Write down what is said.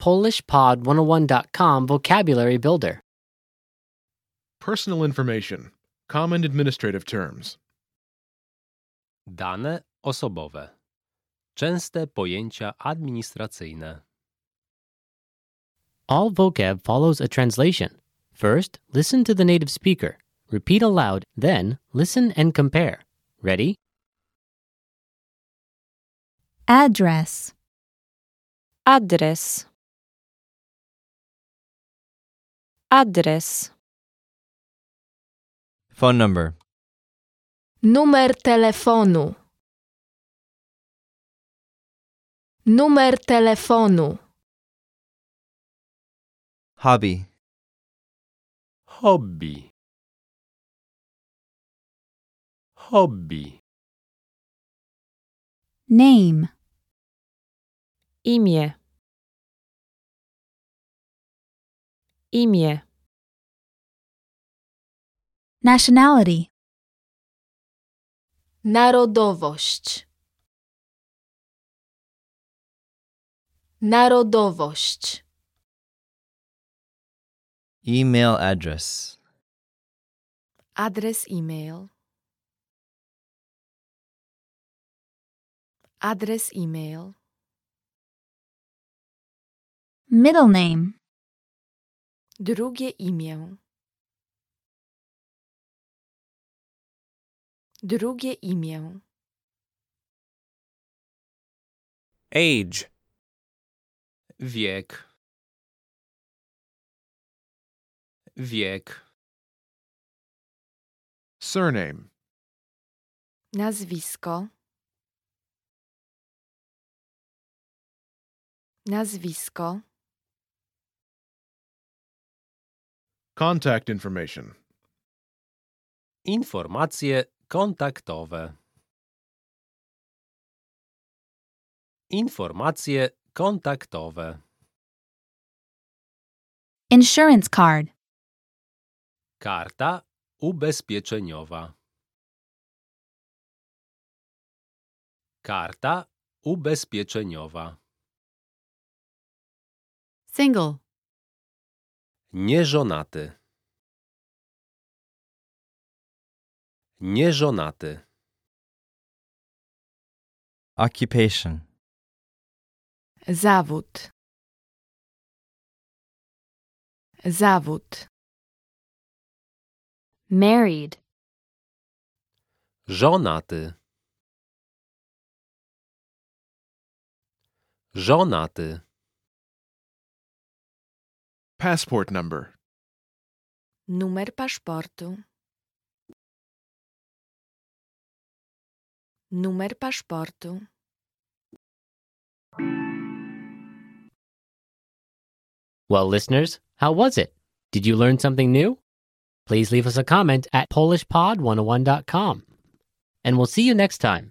PolishPod101.com Vocabulary Builder. Personal information. Common administrative terms. Dane osobowe. Częste pojęcia administracyjne. All vocab follows a translation. First, listen to the native speaker. Repeat aloud, then, listen and compare. Ready? Address. Adres. Adres. Phone number. Numer telefonu. Numer telefonu. Hobby. Hobby. Hobby. Name. Imię. Imię. Nationality. Narodowość. Narodowość. Email address. Adres e-mail. Adres e-mail. Middle name. Drugie imię. Drugie imię. Age. Wiek. Wiek. Surname. Nazwisko. Nazwisko. Contact information. Informacje kontaktowe. Informacje kontaktowe. Insurance card. Karta ubezpieczeniowa. Karta ubezpieczeniowa. Single. Nieżonaty. Nieżonaty. Occupation. Zawód. Zawód. Married. Żonaty. Żonaty. Passport number. Numer paszportu. Numer paszportu. Well, listeners, how was it? Did you learn something new? Please leave us a comment at PolishPod101.com. And we'll see you next time.